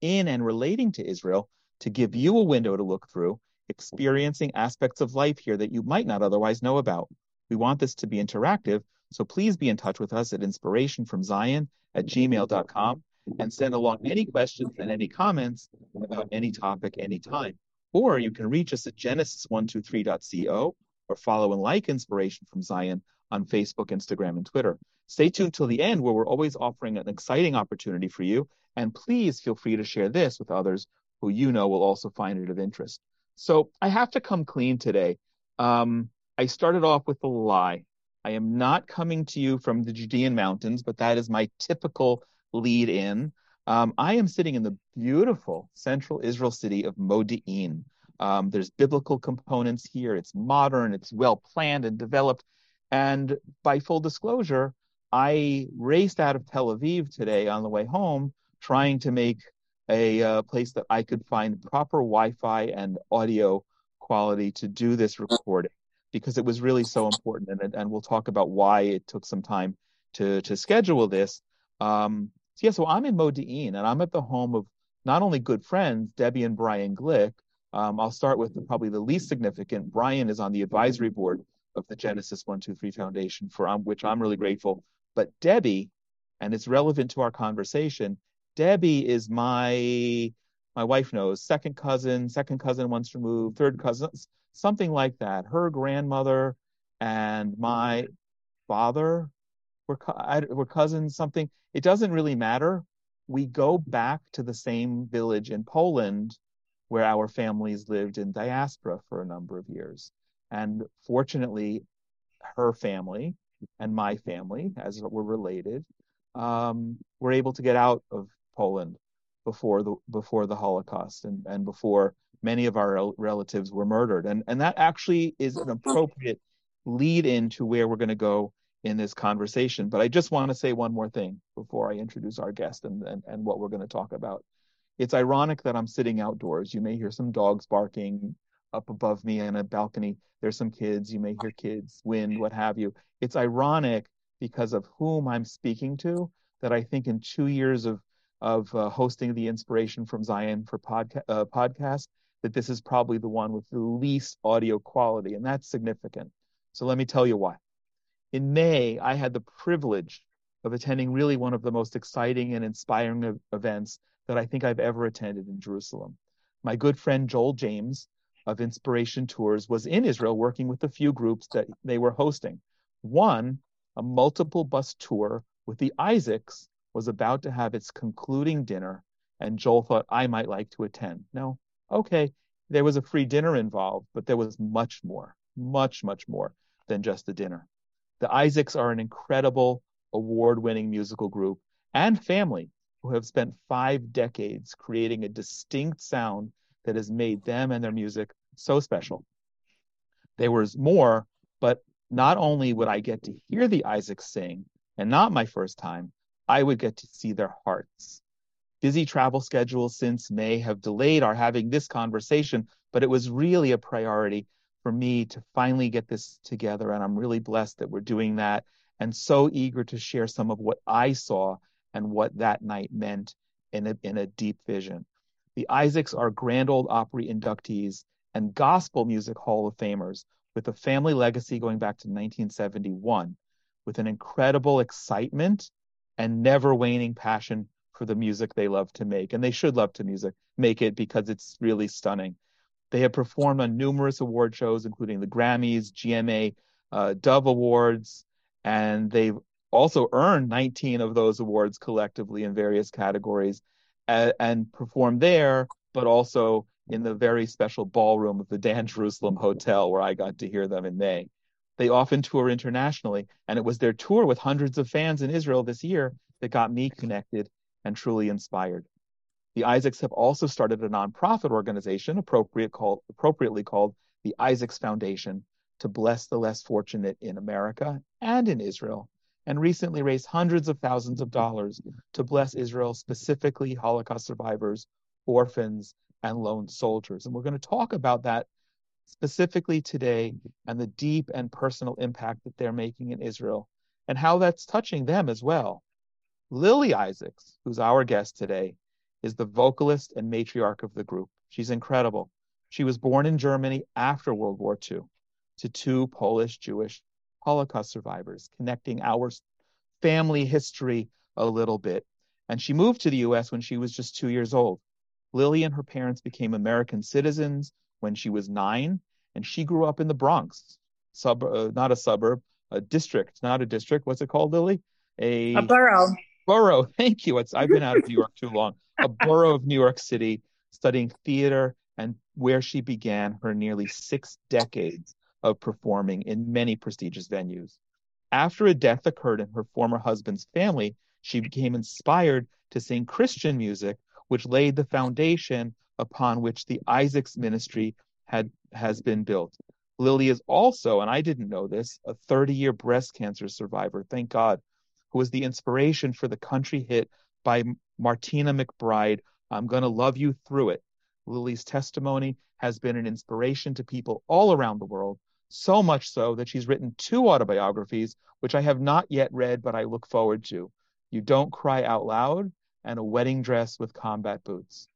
in and relating to Israel to give you a window to look through, experiencing aspects of life here that you might not otherwise know about. We want this to be interactive, so please be in touch with us at inspirationfromzion at gmail.com and send along any questions and any comments about any topic anytime. Or you can reach us at genesis123.co or follow and like Inspiration from Zion on Facebook, Instagram, and Twitter. Stay tuned till the end, where we're always offering an exciting opportunity for you. And please feel free to share this with others who you know will also find it of interest. So I have to come clean today. Um, I started off with a lie. I am not coming to you from the Judean mountains, but that is my typical lead in. Um, I am sitting in the beautiful central Israel city of Modi'in. Um, there's biblical components here. It's modern, it's well planned and developed. And by full disclosure, I raced out of Tel Aviv today on the way home, trying to make a uh, place that I could find proper Wi Fi and audio quality to do this recording because it was really so important. And, and we'll talk about why it took some time to, to schedule this. Um, so, yeah, so I'm in Modi'in and I'm at the home of not only good friends, Debbie and Brian Glick. Um, I'll start with probably the least significant. Brian is on the advisory board of the Genesis 123 Foundation, for um, which I'm really grateful. But Debbie, and it's relevant to our conversation, Debbie is my my wife knows second cousin, second cousin once removed, third cousin, something like that. Her grandmother and my mm-hmm. father were were cousins. Something. It doesn't really matter. We go back to the same village in Poland where our families lived in diaspora for a number of years. And fortunately, her family and my family, as we're related, um, were able to get out of Poland before the before the Holocaust and, and before many of our relatives were murdered. And and that actually is an appropriate lead into where we're going to go in this conversation. But I just want to say one more thing before I introduce our guest and, and, and what we're going to talk about. It's ironic that I'm sitting outdoors. You may hear some dogs barking, up above me in a balcony. There's some kids. You may hear kids, wind, what have you. It's ironic because of whom I'm speaking to that I think in two years of of uh, hosting the Inspiration from Zion for podca- uh, podcast that this is probably the one with the least audio quality, and that's significant. So let me tell you why. In May, I had the privilege of attending really one of the most exciting and inspiring events that I think I've ever attended in Jerusalem. My good friend Joel James of Inspiration Tours was in Israel working with a few groups that they were hosting. One, a multiple bus tour with the Isaacs, was about to have its concluding dinner, and Joel thought I might like to attend. No, okay, there was a free dinner involved, but there was much more, much, much more than just the dinner. The Isaacs are an incredible award winning musical group and family who have spent five decades creating a distinct sound that has made them and their music so special. There was more, but not only would I get to hear the Isaacs sing, and not my first time, I would get to see their hearts. Busy travel schedules since May have delayed our having this conversation, but it was really a priority for me to finally get this together. And I'm really blessed that we're doing that and so eager to share some of what I saw and what that night meant in a, in a deep vision. The Isaacs are Grand Ole Opry inductees and Gospel Music Hall of Famers with a family legacy going back to 1971, with an incredible excitement and never waning passion for the music they love to make. And they should love to music, make it because it's really stunning. They have performed on numerous award shows, including the Grammys, GMA, uh, Dove Awards, and they've also earned 19 of those awards collectively in various categories and, performed there, but also in the very special ballroom of the Dan Jerusalem Hotel, where I got to hear them in May. They often tour internationally, and it was their tour with hundreds of fans in Israel this year that got me connected and truly inspired. The Isaacs have also started a nonprofit organization, appropriate called, appropriately called the Isaacs Foundation, to bless the less fortunate in America and in Israel, and recently raised hundreds of thousands of dollars to bless Israel, specifically Holocaust survivors, orphans, and lone soldiers. And we're going to talk about that specifically today and the deep and personal impact that they're making in Israel and how that's touching them as well. Lily Isaacs, who's our guest today, is the vocalist and matriarch of the group. She's incredible. She was born in Germany after World War II to two Polish Jewish Holocaust survivors, connecting our family history a little bit. And she moved to the US when she was just two years old. Lily and her parents became American citizens when she was nine, and she grew up in the Bronx, sub, uh, not a suburb, a district, not a district. What's it called, Lily? A, a borough. Borough. Thank you. It's, I've been out of New York too long. A borough of New York City, studying theater and where she began her nearly six decades of performing in many prestigious venues. After a death occurred in her former husband's family, she became inspired to sing Christian music, which laid the foundation upon which the Isaacs ministry had has been built. Lily is also, and I didn't know this, a 30-year breast cancer survivor, thank God, who was the inspiration for the country hit by Martina McBride, I'm Gonna Love You Through It. Lily's testimony has been an inspiration to people all around the world, so much so that she's written two autobiographies, which I have not yet read, but I look forward to. You Don't Cry Out Loud and A Wedding Dress with Combat Boots.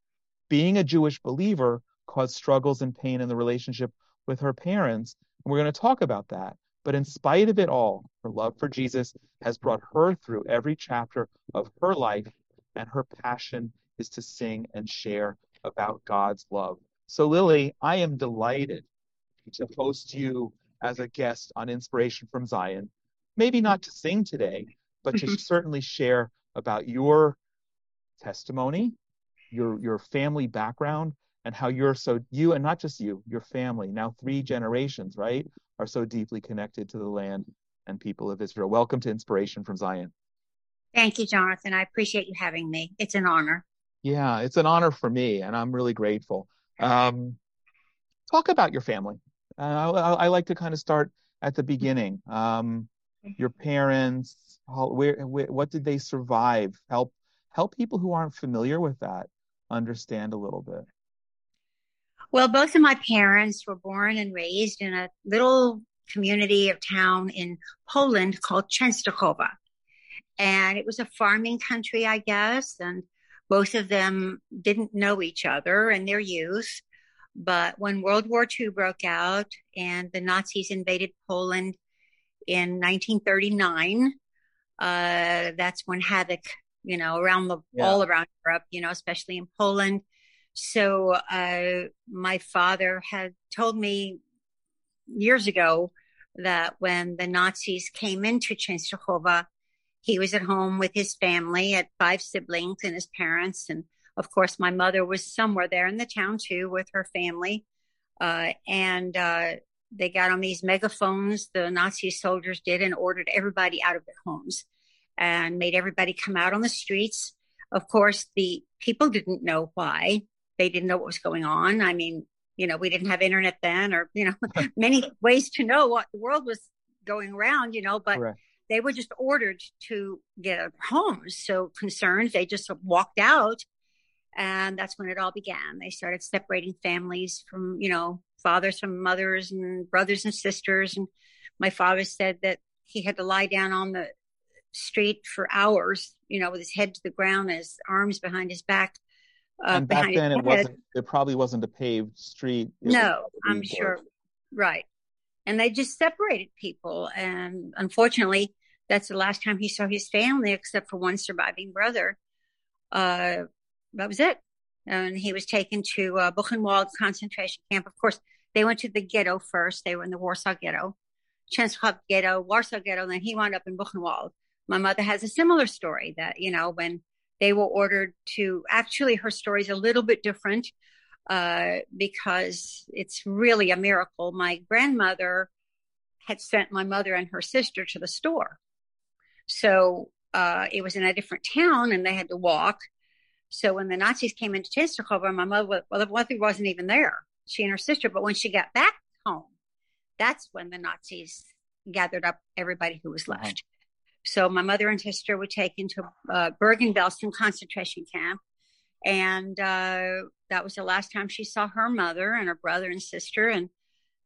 Being a Jewish believer caused struggles and pain in the relationship with her parents, and we're going to talk about that. But in spite of it all, her love for Jesus has brought her through every chapter of her life, and her passion is to sing and share about God's love. So, Lily, I am delighted to host you as a guest on Inspiration from Zion. Maybe not to sing today, but to certainly share about your testimony, your your family background, and how you're so you and not just you, your family, now three generations, right, are so deeply connected to the land and people of Israel. Welcome to Inspiration from Zion. Thank you, Jonathan. I appreciate you having me. It's an honor. Yeah, it's an honor for me, and I'm really grateful. Um, talk about your family. Uh, I, I, like to kind of start at the beginning. Um, your parents, how, where, where, what did they survive? Help help people who aren't familiar with that understand a little bit. Well, both of my parents were born and raised in a little community of town in Poland called Częstochowa. And it was a farming country, I guess. And both of them didn't know each other in their youth. But when World War II broke out and the Nazis invaded Poland in 1939, uh, that's when havoc, you know, around the yeah. all around Europe, you know, especially in Poland. So uh, my father had told me years ago that when the Nazis came into Częstochowa, he was at home with his family, had five siblings and his parents, and of course, my mother was somewhere there in the town too with her family. Uh, and uh, they got on these megaphones, the Nazi soldiers did, and ordered everybody out of their homes and made everybody come out on the streets. Of course, the people didn't know why. They didn't know what was going on. I mean, you know, we didn't have internet then or, you know, many ways to know what the world was going around, you know, but they were just ordered to get out of homes. So concerned, they just walked out and that's when it all began. They started separating families from, you know, fathers from mothers and brothers and sisters. And my father said that he had to lie down on the street for hours, you know, with his head to the ground and his arms behind his back. Uh, and back then, it wasn't. It probably wasn't a paved street. It no, I'm sure. Right, and they just separated people, and unfortunately, that's the last time he saw his family, except for one surviving brother. Uh, that was it. And he was taken to uh, Buchenwald concentration camp. Of course, they went to the ghetto first. They were in the Warsaw Ghetto, Częstochowa Ghetto, Warsaw Ghetto, and then he wound up in Buchenwald. My mother has a similar story that, you know, when they were ordered to, actually, her story is a little bit different uh, because it's really a miracle. My grandmother had sent my mother and her sister to the store. So uh, it was in a different town and they had to walk. So when the Nazis came into Częstochowa, my mother, well, Luffy wasn't even there, she and her sister. But when she got back home, that's when the Nazis gathered up everybody who was left. Uh-huh. So my mother and sister were taken to uh, Bergen-Belsen concentration camp. And uh, that was the last time she saw her mother and her brother and sister. And,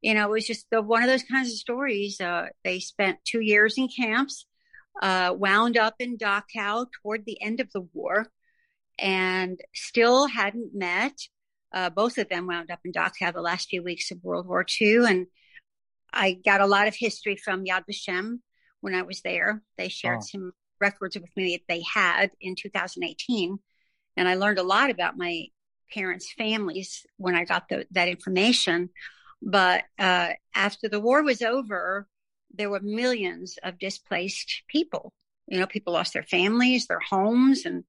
you know, it was just the, one of those kinds of stories. Uh, they spent two years in camps, uh, wound up in Dachau toward the end of the war and still hadn't met. Uh, both of them wound up in Dachau the last few weeks of World War II. And I got a lot of history from Yad Vashem when I was there. They shared oh. some records with me that they had in 2018. And I learned a lot about my parents' families when I got the, that information. But uh, after the war was over, there were millions of displaced people. You know, people lost their families, their homes, and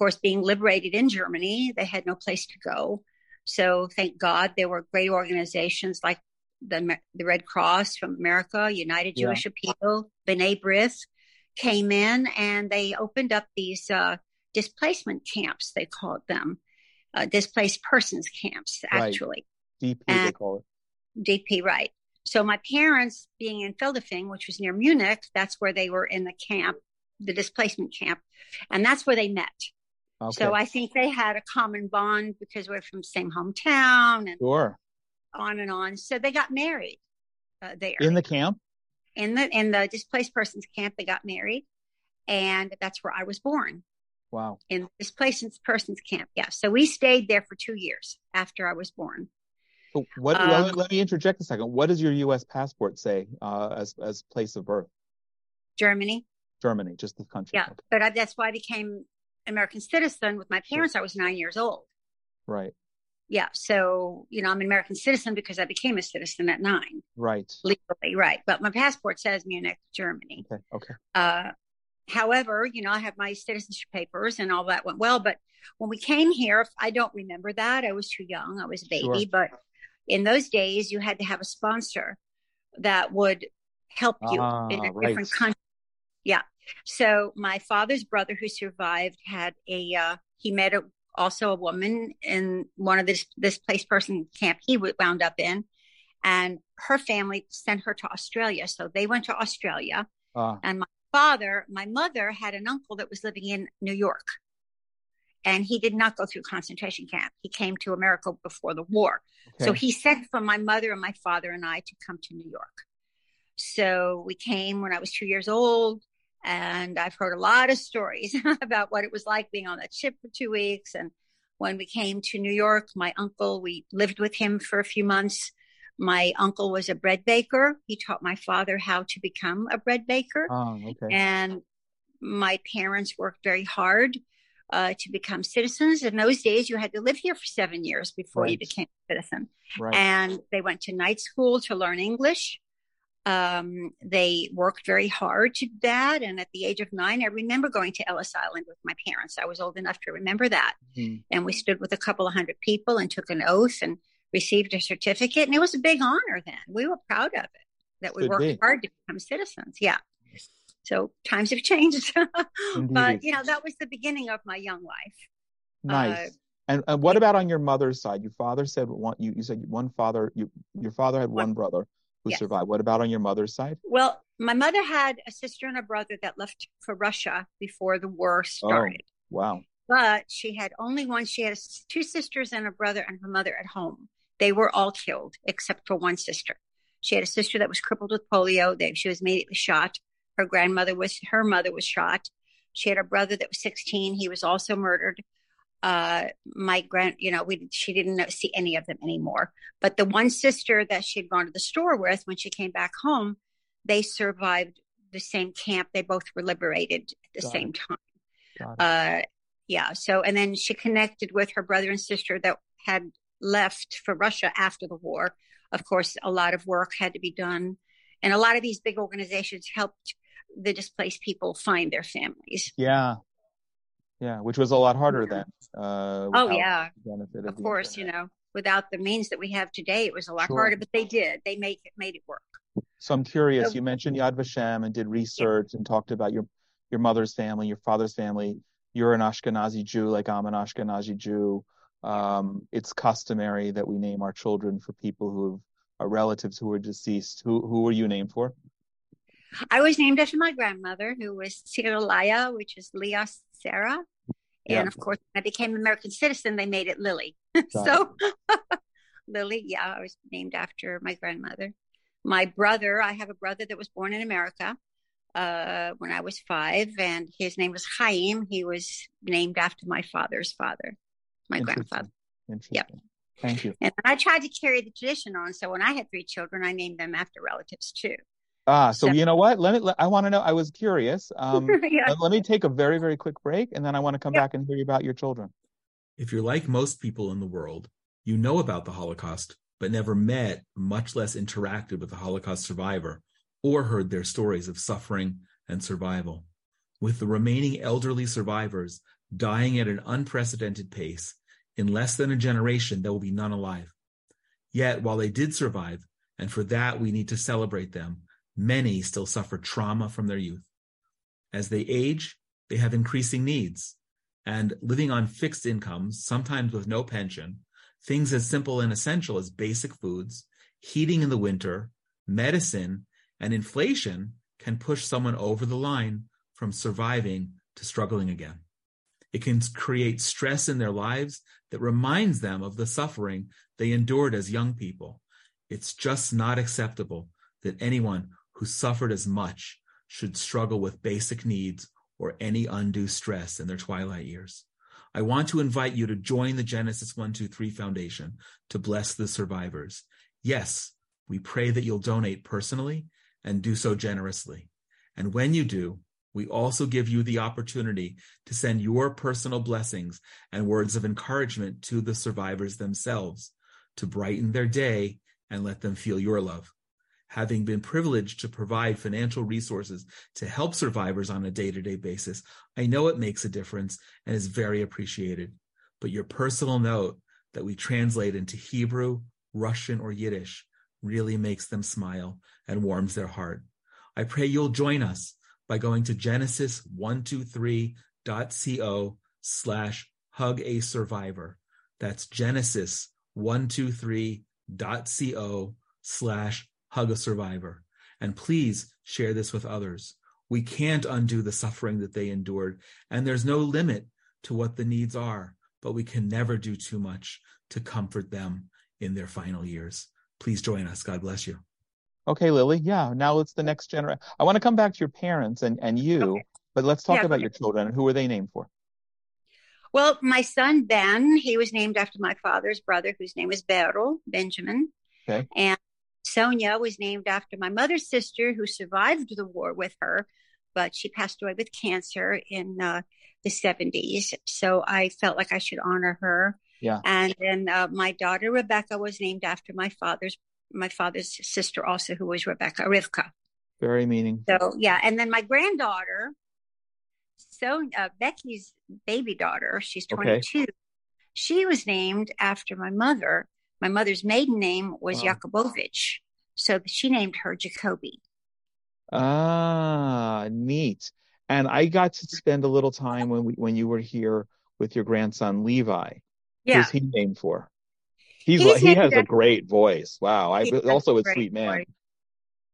course, being liberated in Germany, they had no place to go. So thank God there were great organizations like the, the Red Cross from America, United yeah. Jewish Appeal, B'nai B'rith came in and they opened up these uh, displacement camps, they called them, uh, displaced persons camps, actually. Right. DP, and they call it. DP, right. So my parents being in Feldafing, which was near Munich, that's where they were in the camp, the displacement camp. And that's where they met. Okay. So I think they had a common bond because we're from the same hometown and sure. on and on. So they got married uh, there in the camp. In the in the displaced persons camp, they got married, and that's where I was born. Wow. In displaced persons camp, yeah. So we stayed there for two years after I was born. So what? Um, let, let, me interject a second. What does your U.S. passport say uh, as as place of birth? Germany. Germany, just the country. Yeah, okay. but I, that's why I became American citizen with my parents. I was nine years old. Right. Yeah. So, you know, I'm an American citizen because I became a citizen at nine. Right. Legally, right. But my passport says Munich, Germany. Okay. Okay. Uh, however, you know, I have my citizenship papers and all that went well. But when we came here, I don't remember that. I was too young. I was a baby. Sure. But in those days, you had to have a sponsor that would help you ah, in a right. different country. Yeah. So my father's brother who survived had a, uh, he met a, also a woman in one of this, this place person camp he wound up in and her family sent her to Australia. So they went to Australia uh. and my father, my mother had an uncle that was living in New York and he did not go through concentration camp. He came to America before the war. Okay. So he sent for my mother and my father and I to come to New York. So we came when I was two years old. And I've heard a lot of stories about what it was like being on that ship for two weeks. And when we came to New York, my uncle, we lived with him for a few months. My uncle was a bread baker. He taught my father how to become a bread baker. Oh, okay. And my parents worked very hard uh, to become citizens. In those days, you had to live here for seven years before right. you became a citizen. Right. And they went to night school to learn English. Um, they worked very hard to that. And at the age of nine, I remember going to Ellis Island with my parents. I was old enough to remember that. Mm-hmm. And we stood with a couple of hundred people and took an oath and received a certificate. And it was a big honor then. We were proud of it that we Could worked be. hard to become citizens. Yeah. So times have changed. but, you know, that was the beginning of my young life. Nice. Uh, and, and, what about on your mother's side? Your father said one. You, you said one father. You, your father had one, one brother who yes. survived. What about on your mother's side? Well, my mother had a sister and a brother that left for Russia before the war oh, started. Oh, wow. But she had only one. She had two sisters and a brother and her mother at home. They were all killed except for one sister. She had a sister that was crippled with polio. They, she was immediately shot. Her grandmother was, her mother was shot. She had a brother that was 16. He was also murdered uh, my grand, you know, we she didn't see any of them anymore. But the one sister that she'd gone to the store with when she came back home, they survived the same camp. They both were liberated at the Got same it. time. Uh, yeah. So, and then she connected with her brother and sister that had left for Russia after the war. Of course, a lot of work had to be done, and a lot of these big organizations helped the displaced people find their families. Yeah, yeah, which was a lot harder then. Uh, oh yeah, of, of course, internet. you know, without the means that we have today, it was a lot sure. harder. But they did; they make it made it work. So I'm curious. So, you mentioned Yad Vashem and did research yeah. and talked about your your mother's family, your father's family. you're an Ashkenazi Jew, like I'm an Ashkenazi Jew. Um, it's customary that we name our children for people who are relatives who are deceased. Who who were you named for? I was named after my grandmother, who was Tzirlaya, which is Leah Sarah. And yeah. of course, when I became an American citizen, they made it Lily. so Lily, yeah, I was named after my grandmother. My brother, I have a brother that was born in America uh, when I was five, and his name was Chaim. He was named after my father's father, my Interesting. grandfather. Interesting. Yep. Thank you. And I tried to carry the tradition on. So when I had three children, I named them after relatives too. Ah, so, so you know what? Let me. Let, I want to know. I was curious. Um, yeah. let, let, me take a very, very quick break, and then I want to come yep. back and hear you about your children. If you're like most people in the world, you know about the Holocaust, but never met, much less interacted with a Holocaust survivor or heard their stories of suffering and survival. With the remaining elderly survivors dying at an unprecedented pace, in less than a generation, there will be none alive. Yet, while they did survive, and for that we need to celebrate them, many still suffer trauma from their youth. As they age, they have increasing needs, and living on fixed incomes, sometimes with no pension, things as simple and essential as basic foods, heating in the winter, medicine, and inflation can push someone over the line from surviving to struggling again. It can create stress in their lives that reminds them of the suffering they endured as young people. It's just not acceptable that anyone who suffered as much should struggle with basic needs or any undue stress in their twilight years. I want to invite you to join the Genesis 123 Foundation to bless the survivors. Yes, we pray that you'll donate personally and do so generously. And when you do, we also give you the opportunity to send your personal blessings and words of encouragement to the survivors themselves to brighten their day and let them feel your love having been privileged to provide financial resources to help survivors on a day to day basis, I know it makes a difference and is very appreciated. But your personal note that we translate into Hebrew, Russian, or Yiddish really makes them smile and warms their heart. I pray you'll join us by going to genesis123.co slash hug a survivor. That's genesis123.co slash hug a survivor. And please share this with others. We can't undo the suffering that they endured, and there's no limit to what the needs are, but we can never do too much to comfort them in their final years. Please join us. God bless you. Okay, Lily. Yeah, now it's the next generation. I want to come back to your parents and, and you, okay. but let's talk yeah, about your children. Who were they named for? Well, my son Ben, he was named after my father's brother, whose name is Beryl Benjamin. Okay. And Sonya was named after my mother's sister who survived the war with her, but she passed away with cancer in uh, the 70s. So I felt like I should honor her. Yeah. And then uh, my daughter Rebecca was named after my father's my father's sister also who was Rebecca Rivka. Very meaning. So yeah, and then my granddaughter, so uh, Becky's baby daughter, she's 22. Okay. She was named after my mother my mother's maiden name was wow. Yakubovich, so she named her Jacoby. Ah, neat. And I got to spend a little time when we when you were here with your grandson Levi. Yeah. Who's he named for? He's, He's he has a great voice. Wow. I also a sweet man. Voice.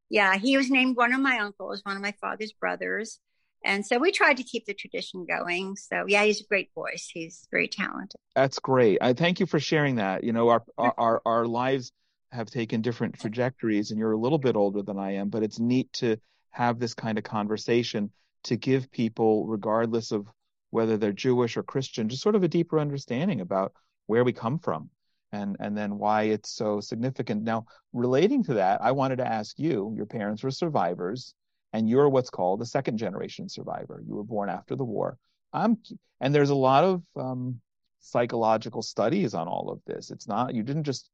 Yeah, he was named one of my uncles, one of my father's brothers. And so we tried to keep the tradition going. So yeah, he's a great voice. He's very talented. That's great. I thank you for sharing that. You know, our our our lives have taken different trajectories and you're a little bit older than I am, but it's neat to have this kind of conversation to give people regardless of whether they're Jewish or Christian just sort of a deeper understanding about where we come from and and then why it's so significant. Now, relating to that, I wanted to ask you, your parents were survivors and you're what's called a second generation survivor. You were born after the war. I'm, and there's a lot of um, psychological studies on all of this. It's not you didn't just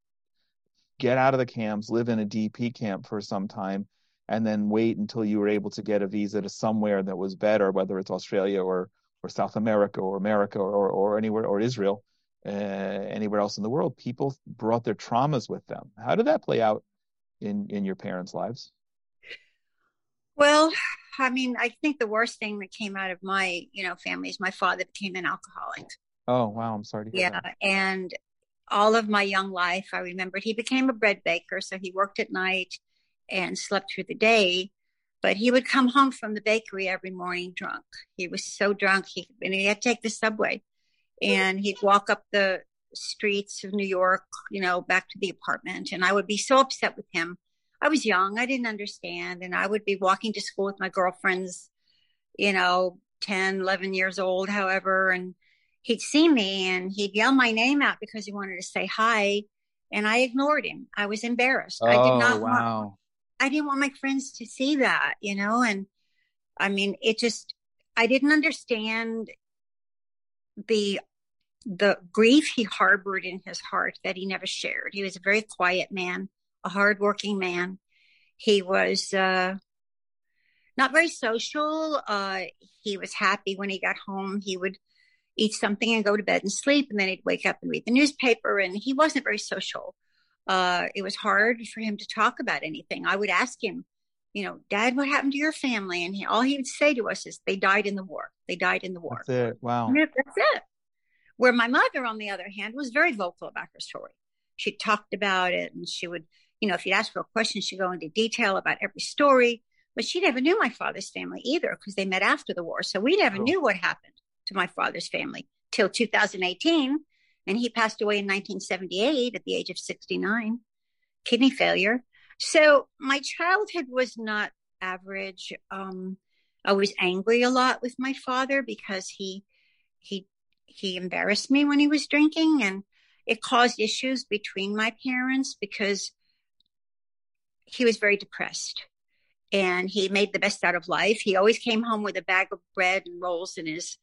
get out of the camps, live in a DP camp for some time, and then wait until you were able to get a visa to somewhere that was better, whether it's Australia or or South America or America or or anywhere or Israel, uh, anywhere else in the world. People brought their traumas with them. How did that play out in in your parents' lives? Well, I mean, I think the worst thing that came out of my, you know, family is my father became an alcoholic. Oh, wow. I'm sorry to hear Yeah. that. And all of my young life, I remembered he became a bread baker. So he worked at night and slept through the day. But he would come home from the bakery every morning drunk. He was so drunk, he, and he had to take the subway. And he'd walk up the streets of New York, you know, back to the apartment. And I would be so upset with him. I was young, I didn't understand. And I would be walking to school with my girlfriends, you know, 10, 11 years old, however. And he'd see me and he'd yell my name out because he wanted to say hi. And I ignored him. I was embarrassed. I did Oh, not want wow. I didn't want my friends to see that, you know, and I mean, it just, I didn't understand the, the grief he harbored in his heart that he never shared. He was a very quiet man, a hardworking man. He was, uh, not very social. Uh, he was happy when he got home. He would eat something and go to bed and sleep, and then he'd wake up and read the newspaper. And he wasn't very social uh, it was hard for him to talk about anything. I would ask him, you know, Dad, what happened to your family? And he, all he would say to us is, they died in the war. They died in the war. That's it. Wow. And That's it. Where my mother, on the other hand, was very vocal about her story. She talked about it and she would, you know, if you'd ask her a question, she'd go into detail about every story. But she never knew my father's family either because they met after the war. So we never Oh. knew what happened to my father's family till 2018. And he passed away in 1978 at the age of 69, kidney failure. So my childhood was not average. Um, I was angry a lot with my father because he he he embarrassed me when he was drinking and it caused issues between my parents because he was very depressed and he made the best out of life. He always came home with a bag of bread and rolls in his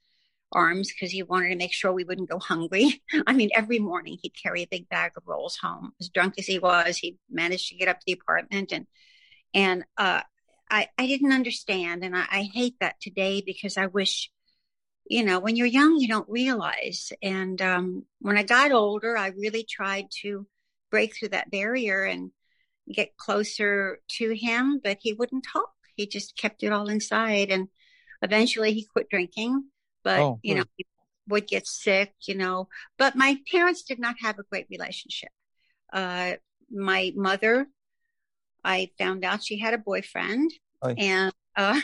arms because he wanted to make sure we wouldn't go hungry. I mean, every morning he'd carry a big bag of rolls home. As drunk as he was, he managed to get up to the apartment and and uh, I I didn't understand, and I, I hate that today because I wish, you know, when you're young you don't realize. And um, when I got older, I really tried to break through that barrier and get closer to him, but he wouldn't talk. He just kept it all inside, and eventually he quit drinking but Oh, you know he would get sick you know but my parents did not have a great relationship uh my mother i found out she had a boyfriend Oy. and uh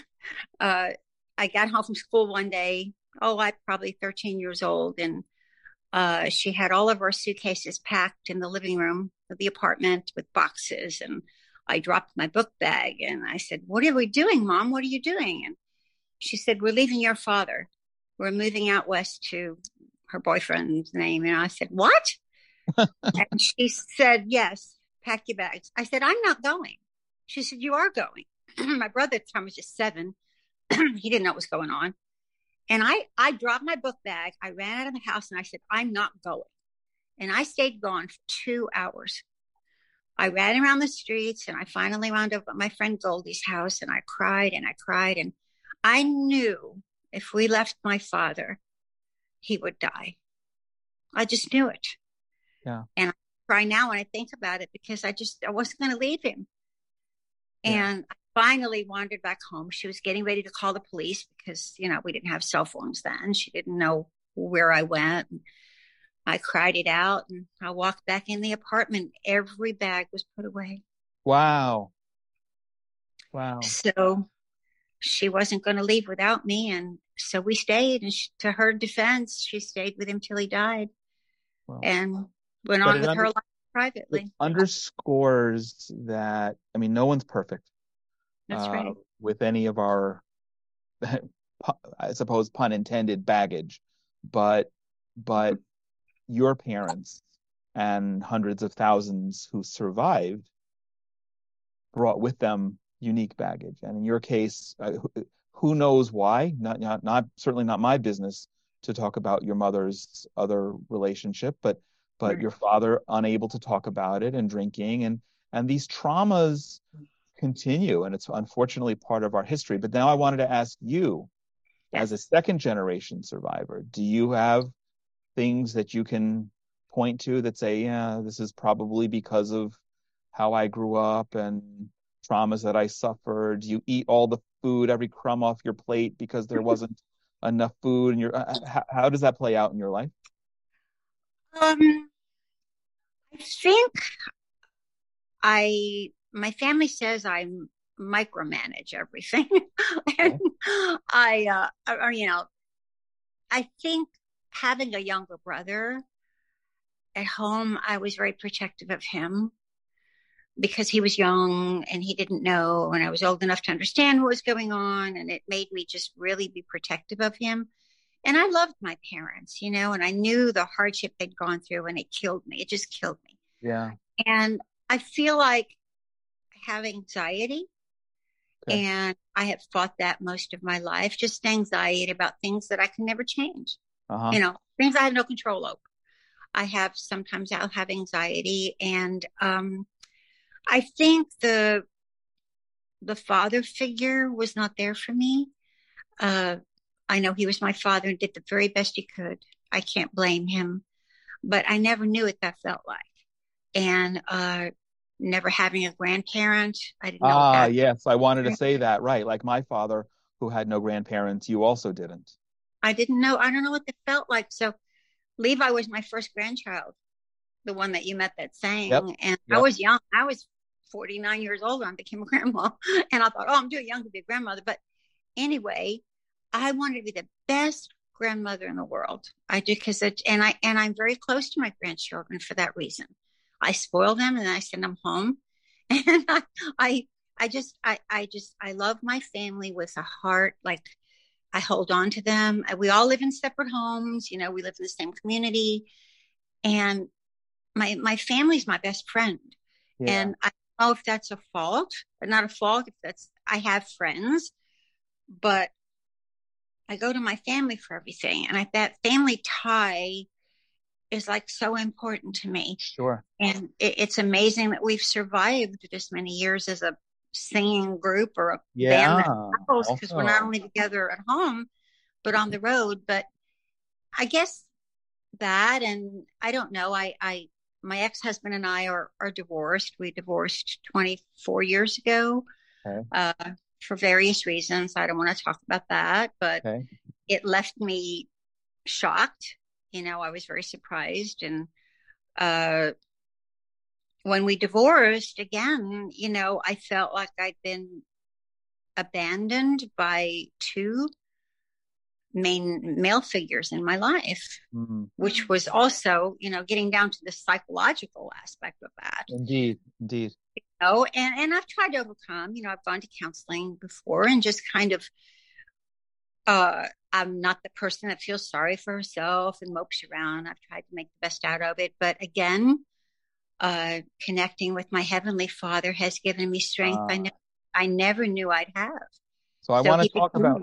uh i got home from school one day oh I'm probably 13 years old and uh she had all of our suitcases packed in the living room of the apartment with boxes and i dropped my book bag and i said what are we doing mom what are you doing and she said we're leaving your father we're moving out west to her boyfriend's name. And I said, What? and she said, Yes, pack your bags. I said, I'm not going. She said, You are going. my brother at the time was just seven. he didn't know what was going on. And I, I dropped my book bag. I ran out of the house and I said, I'm not going. And I stayed gone for two hours. I ran around the streets and I finally wound up at my friend Goldie's house and I cried and I cried. And I knew if we left my father, he would die. I just knew it. Yeah. And I cry now when I think about it because I just, I wasn't going to leave him. Yeah. And I finally wandered back home. She was getting ready to call the police because, you know, we didn't have cell phones then. She didn't know where I went. And I cried it out and I walked back in the apartment. Every bag was put away. Wow. Wow. So she wasn't going to leave without me. And so we stayed. And she, to her defense, she stayed with him till he died Wow. and went But on with under- her life It privately. underscores that, I mean, no one's perfect. That's uh, right. with any of our, I suppose, pun intended, baggage, but but your parents and hundreds of thousands who survived brought with them unique baggage, and in your case, uh, who, who knows why? Not not not certainly not my business to talk about your mother's other relationship, but but your father unable to talk about it and drinking and and these traumas continue and it's unfortunately part of our history. But now i wanted to ask you as a second generation survivor do you have things that you can point to that say yeah this is probably because of how i grew up and traumas that i suffered. Do you eat all the food, every crumb off your plate because there wasn't enough food and your uh, how, how, does that play out in your life? Um I think I my family says I micromanage everything. and I uh or, you know I think having a younger brother at home, I was very protective of him because he was young and he didn't know and I was old enough to understand what was going on and it made me just really be protective of him. And I loved my parents, you know, and I knew the hardship they'd gone through and it killed me. It just killed me. Yeah. And I feel like have anxiety okay. and I have fought that most of my life, just anxiety about things that I can never change. Uh-huh. You know, things I have no control over. I have sometimes I'll have anxiety and um I think the the father figure was not there for me. Uh, I know he was my father and did the very best he could. I can't blame him, but I never knew what that felt like. And uh, never having a grandparent, I didn't know. Ah, yes, I wanted to say that. Right, like my father, who had no grandparents, you also didn't. I didn't know. I don't know what it felt like. So, Levi was my first grandchild, the one that you met that sang, yep. and yep. I was young. I was 49 years old when I became a grandma. And I thought, oh, I'm too young to be a grandmother. But anyway, I wanted to be the best grandmother in the world. I do because it, and I and I'm very close to my grandchildren for that reason. I spoil them and I send them home. And I I, I just I, I just I love my family with a heart. Like I hold on to them. We all live in separate homes, you know, we live in the same community. And my my family's my best friend. Yeah. And I don't know if that's a fault, but not a fault. If that's, I have friends, but I go to my family for everything. And I, that family tie is like so important to me. Sure. And it, it's amazing that we've survived this many years as a singing group or a yeah, band because we're not only together at home, but on the road. But I guess that, and I don't know, I, I, my ex-husband and I are, are divorced. We divorced 24 years ago okay. uh, for various reasons. I don't want to talk about that, but okay. it left me shocked. You know, I was very surprised. And uh, when we divorced again, you know, I felt like I'd been abandoned by two main male figures in my life, mm-hmm. which was also, you know, getting down to the psychological aspect of that. Indeed, indeed. You know, and, and I've tried to overcome, you know, I've gone to counseling before and just kind of, uh, I'm not the person that feels sorry for herself and mopes around. I've tried to make the best out of it. But again, uh, connecting with my heavenly father has given me strength uh, I, ne- I never knew I'd have. So I so want to talk about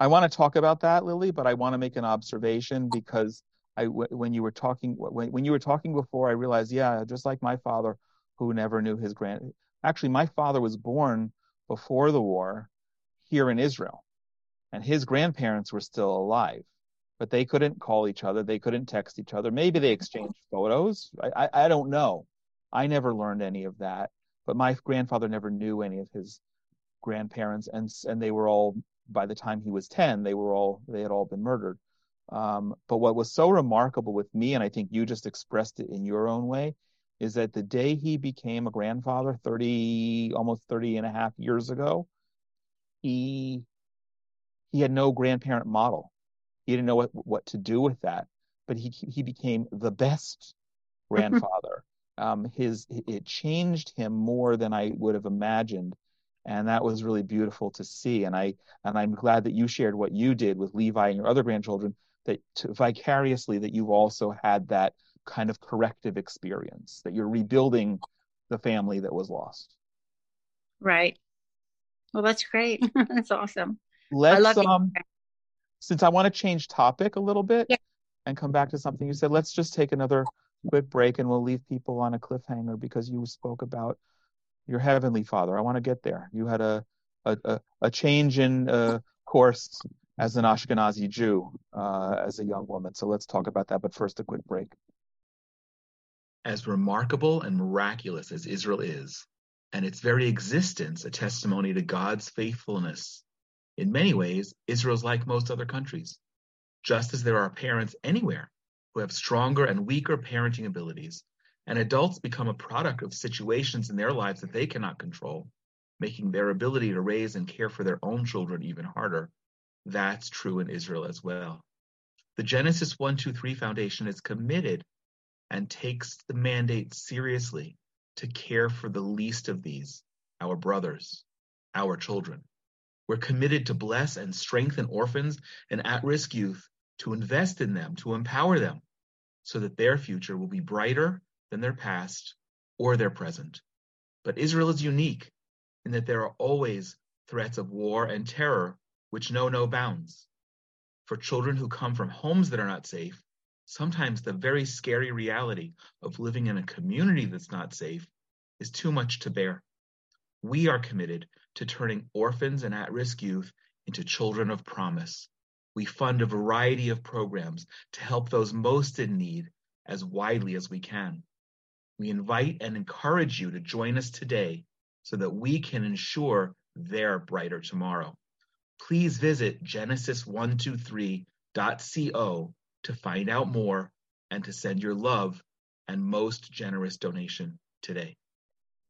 I want to talk about that, Lily, but I want to make an observation because I, when you were talking, when, when you were talking before, I realized, yeah, just like my father, who never knew his grand. Actually, my father was born before the war here in Israel, and his grandparents were still alive, but they couldn't call each other, they couldn't text each other. Maybe they exchanged photos. I, I, I don't know. I never learned any of that, but my grandfather never knew any of his grandparents, and and they were all by the time he was 10, they were all, they had all been murdered. Um, but what was so remarkable with me, and I think you just expressed it in your own way, is that the day he became a grandfather 30, almost 30 and a half years ago, he, he had no grandparent model. He didn't know what, what to do with that, but he, he became the best grandfather. um, his, it changed him more than I would have imagined and that was really beautiful to see. And i and i'm glad that you shared what you did with levi and your other grandchildren that to, vicariously that you've also had that kind of corrective experience that you're rebuilding the family that was lost. Right. Well that's great. That's awesome let's um since i want to change topic a little bit yeah. and come back to something you said let's just take another quick break and we'll leave people on a cliffhanger because you spoke about your heavenly Father. I want to get there. You had a a, a, change in uh, course as an Ashkenazi Jew uh, as a young woman. So let's talk about that. But first, a quick break. As remarkable and miraculous as Israel is, and its very existence a testimony to God's faithfulness In many ways, Israel's like most other countries. Just as there are parents anywhere who have stronger and weaker parenting abilities, and adults become a product of situations in their lives that they cannot control, making their ability to raise and care for their own children even harder, that's true in Israel as well. The Genesis 123 Foundation is committed and takes the mandate seriously to care for the least of these, our brothers, our children. We're committed to bless and strengthen orphans and at risk youth, to invest in them, to empower them, so that their future will be brighter than their past or their present. But Israel is unique in that there are always threats of war and terror which know no bounds. For children who come from homes that are not safe, sometimes the very scary reality of living in a community that's not safe is too much to bear. We are committed to turning orphans and at risk youth into children of promise. We fund a variety of programs to help those most in need as widely as we can. We invite and encourage you to join us today so that we can ensure their brighter tomorrow. Please visit genesis123.co to find out more and to send your love and most generous donation today.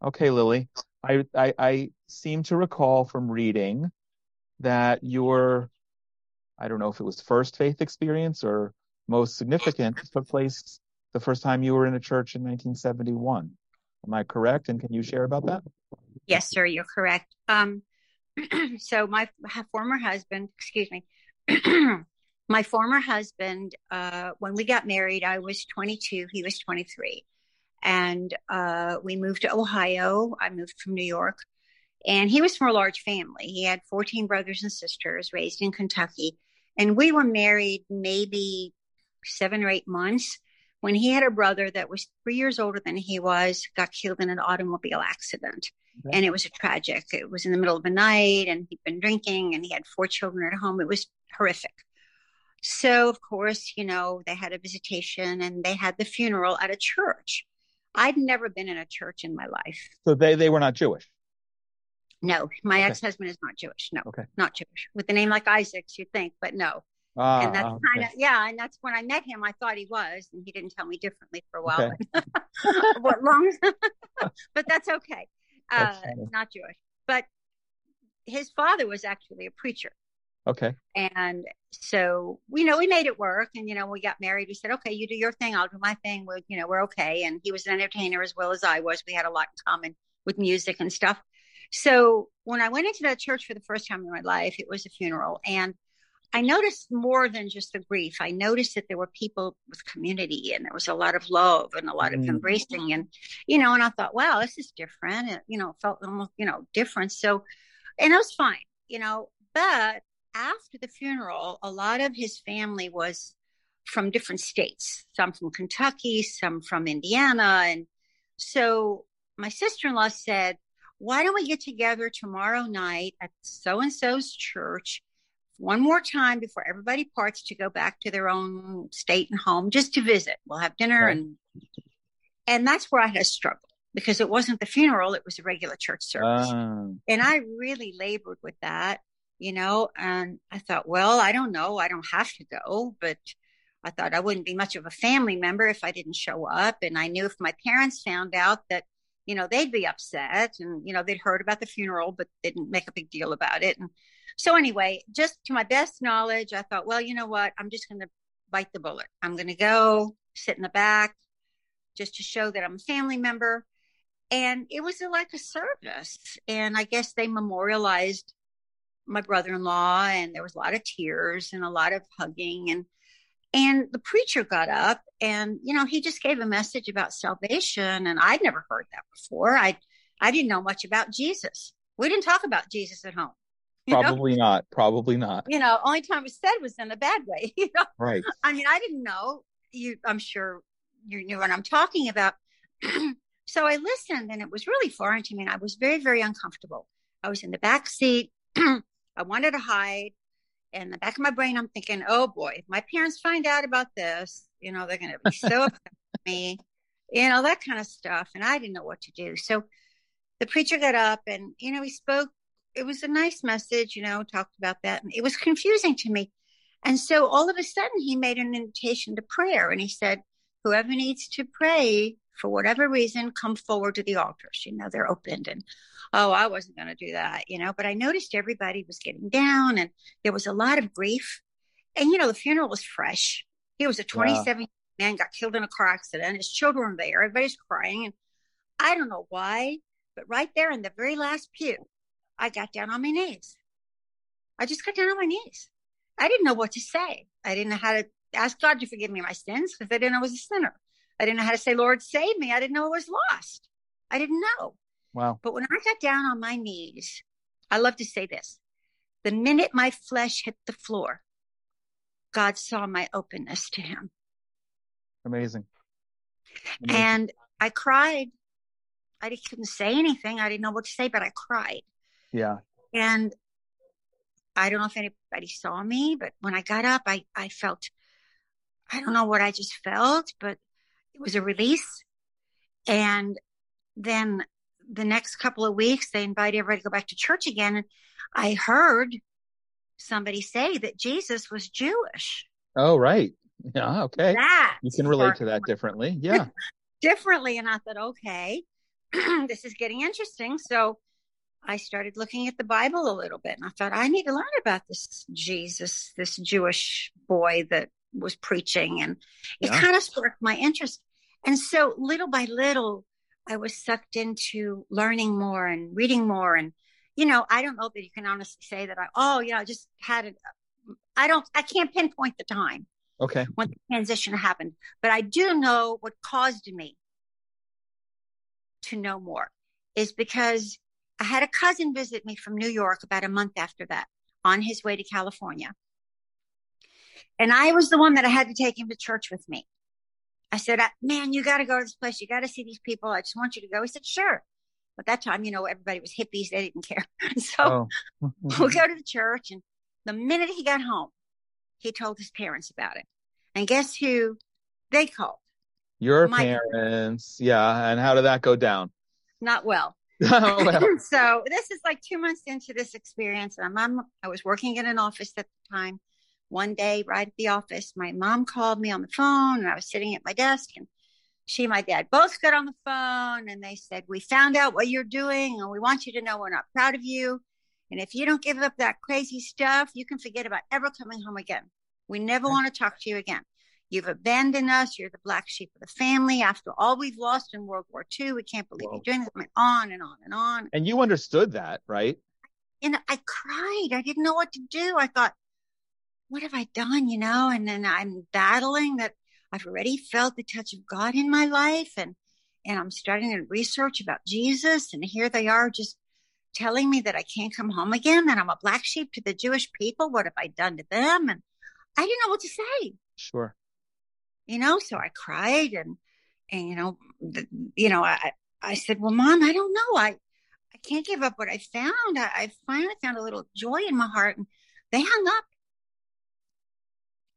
Okay, Lily. I, I, I seem to recall from reading that your, I don't know if it was first faith experience or most significant, took place the first time you were in a church in 1971. Am I correct? And can you share about that? Yes, sir, you're correct. Um, so my former husband, excuse me, my former husband, uh, when we got married, I was 22, he was 23 and uh, we moved to Ohio. I moved from New York, and he was from a large family. He had 14 brothers and sisters raised in Kentucky, and we were married maybe seven or eight months when he had a brother that was three years older than he was, got killed in an automobile accident. Okay. And it was a tragic. It was in the middle of the night, and he'd been drinking, and he had four children at home. It was horrific. So, of course, you know, they had a visitation and they had the funeral at a church. I'd never been in a church in my life. So they, they were not Jewish? No, my okay. ex-husband is not Jewish. No, okay. not Jewish. With a name like Isaacs, you'd think, but no. Ah, and that's okay. kind of yeah, and that's when I met him. I thought he was, and he didn't tell me differently for a while. Okay. what long? but that's okay. Uh, not Jewish, but his father was actually a preacher. Okay. And so, you know, we made it work. And, you know, we got married. We said, okay, you do your thing. I'll do my thing. we you know, we're okay. And he was an entertainer as well as I was. We had a lot in common with music and stuff. So when I went into that church for the first time in my life, it was a funeral. And I noticed more than just the grief. I noticed that there were people with community and there was a lot of love and a lot of mm. embracing. And, you know, and I thought, wow, this is different. It, you know, felt almost, you know, different. So, and it was fine, you know, but after the funeral, a lot of his family was from different states, some from Kentucky, some from Indiana. And so my sister in law said, Why don't we get together tomorrow night at so and so's church one more time before everybody parts to go back to their own state and home just to visit? We'll have dinner. Right. And, and that's where I had a struggle because it wasn't the funeral, it was a regular church service. Uh. And I really labored with that you know, and I thought, well, I don't know. I don't have to go, but I thought I wouldn't be much of a family member if I didn't show up. And I knew if my parents found out that, you know, they'd be upset and, you know, they'd heard about the funeral, but didn't make a big deal about it. And so, anyway, just to my best knowledge, I thought, well, you know what? I'm just going to bite the bullet. I'm going to go sit in the back just to show that I'm a family member. And it was uh, like a service. And I guess they memorialized my brother-in-law and there was a lot of tears and a lot of hugging and and the preacher got up and you know he just gave a message about salvation and I'd never heard that before. I I didn't know much about Jesus. We didn't talk about Jesus at home. Probably know? not. Probably not. You know, only time it said was in a bad way. You know, right? I mean, I didn't know. You, I'm sure you knew what I'm talking about. so I listened, and it was really foreign to me. And I was very, very uncomfortable. I was in the back seat. I wanted to hide. In the back of my brain, I'm thinking, oh boy, if my parents find out about this, you know, they're going to be so upset with me, you know, that kind of stuff. And I didn't know what to do. So the preacher got up and, you know, he spoke it was a nice message, you know, talked about that. And it was confusing to me. And so all of a sudden he made an invitation to prayer and he said, whoever needs to pray for whatever reason, come forward to the altars. You know, they're opened. And oh, I wasn't going to do that, you know, but I noticed everybody was getting down and there was a lot of grief. And, you know, the funeral was fresh. He was a 27 wow. man, got killed in a car accident. His children were there. Everybody's crying. And I don't know why, but right there in the very last pew, I got down on my knees. I just got down on my knees. I didn't know what to say. I didn't know how to ask God to forgive me my sins because I didn't know I was a sinner. I didn't know how to say, Lord, save me. I didn't know I was lost. I didn't know. Wow. But when I got down on my knees, I love to say this the minute my flesh hit the floor, God saw my openness to Him. Amazing. Amazing. And I cried. I couldn't say anything. I didn't know what to say, but I cried. Yeah. And I don't know if anybody saw me, but when I got up, I, I felt, I don't know what I just felt, but it was a release. And then the next couple of weeks, they invited everybody to go back to church again. And I heard somebody say that Jesus was Jewish. Oh, right. Yeah. Okay. That you can relate to that differently. Yeah. differently. And I thought, okay, this is getting interesting. So I started looking at the Bible a little bit and I thought, I need to learn about this Jesus, this Jewish boy that was preaching. And it yeah. kind of sparked my interest. And so little by little, I was sucked into learning more and reading more. And, you know, I don't know that you can honestly say that I, oh, yeah, I just had it. I don't, I can't pinpoint the time. Okay. When the transition happened, but I do know what caused me to know more is because I had a cousin visit me from New York about a month after that on his way to California. And I was the one that I had to take him to church with me. I said, uh, man, you got to go to this place. You got to see these people. I just want you to go. He said, sure. At that time, you know, everybody was hippies. They didn't care. so oh. we'll go to the church. And the minute he got home, he told his parents about it. And guess who they called? Your My parents. Yeah. And how did that go down? Not well. well. so this is like two months into this experience. And I'm, I was working in an office at the time one day right at the office, my mom called me on the phone and I was sitting at my desk and she and my dad both got on the phone and they said, We found out what you're doing and we want you to know we're not proud of you. And if you don't give up that crazy stuff, you can forget about ever coming home again. We never want to talk to you again. You've abandoned us. You're the black sheep of the family. After all we've lost in World War II, we can't believe Whoa. you're doing this. I Went on and on and on. And you understood that, right? And I cried. I didn't know what to do. I thought, what have I done? You know, and then I'm battling that I've already felt the touch of God in my life and, and I'm starting to research about Jesus. And here they are just telling me that I can't come home again, that I'm a black sheep to the Jewish people. What have I done to them? And I didn't know what to say. Sure. You know, so I cried and, and, you know, the, you know, I, I said, well, mom, I don't know. I, I can't give up what I found. I, I finally found a little joy in my heart and they hung up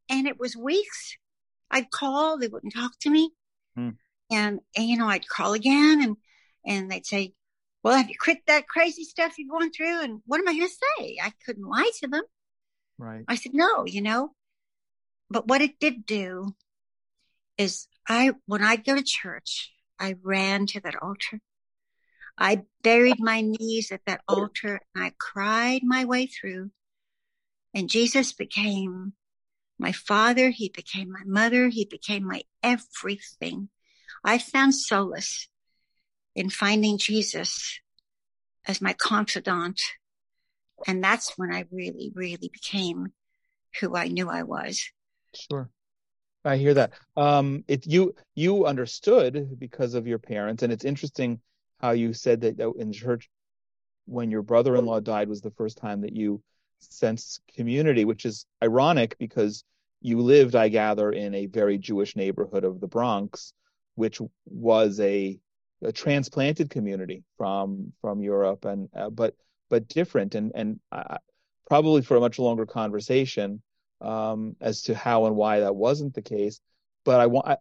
and it was weeks. I'd call, they wouldn't talk to me. Hmm. And, and, you know, I'd call again and, and they'd say, well, have you quit that crazy stuff you're going through? And what am I going to say? I couldn't lie to them. Right. I said, no, you know, but what it did do is I, when I'd go to church, I ran to that altar. I buried my knees at that altar and I cried my way through. And Jesus became my father. He became my mother. He became my everything. I found solace in finding Jesus as my confidant. And that's when I really, really became who I knew I was. Sure. I hear that. Um, it you you understood because of your parents, and it's interesting how you said that in church when your brother-in-law died was the first time that you sense community, which is ironic because you lived, I gather, in a very Jewish neighborhood of the Bronx, which was a, a transplanted community from from Europe, and uh, but but different, and and uh, probably for a much longer conversation um, as to how and why that wasn't the case. But I want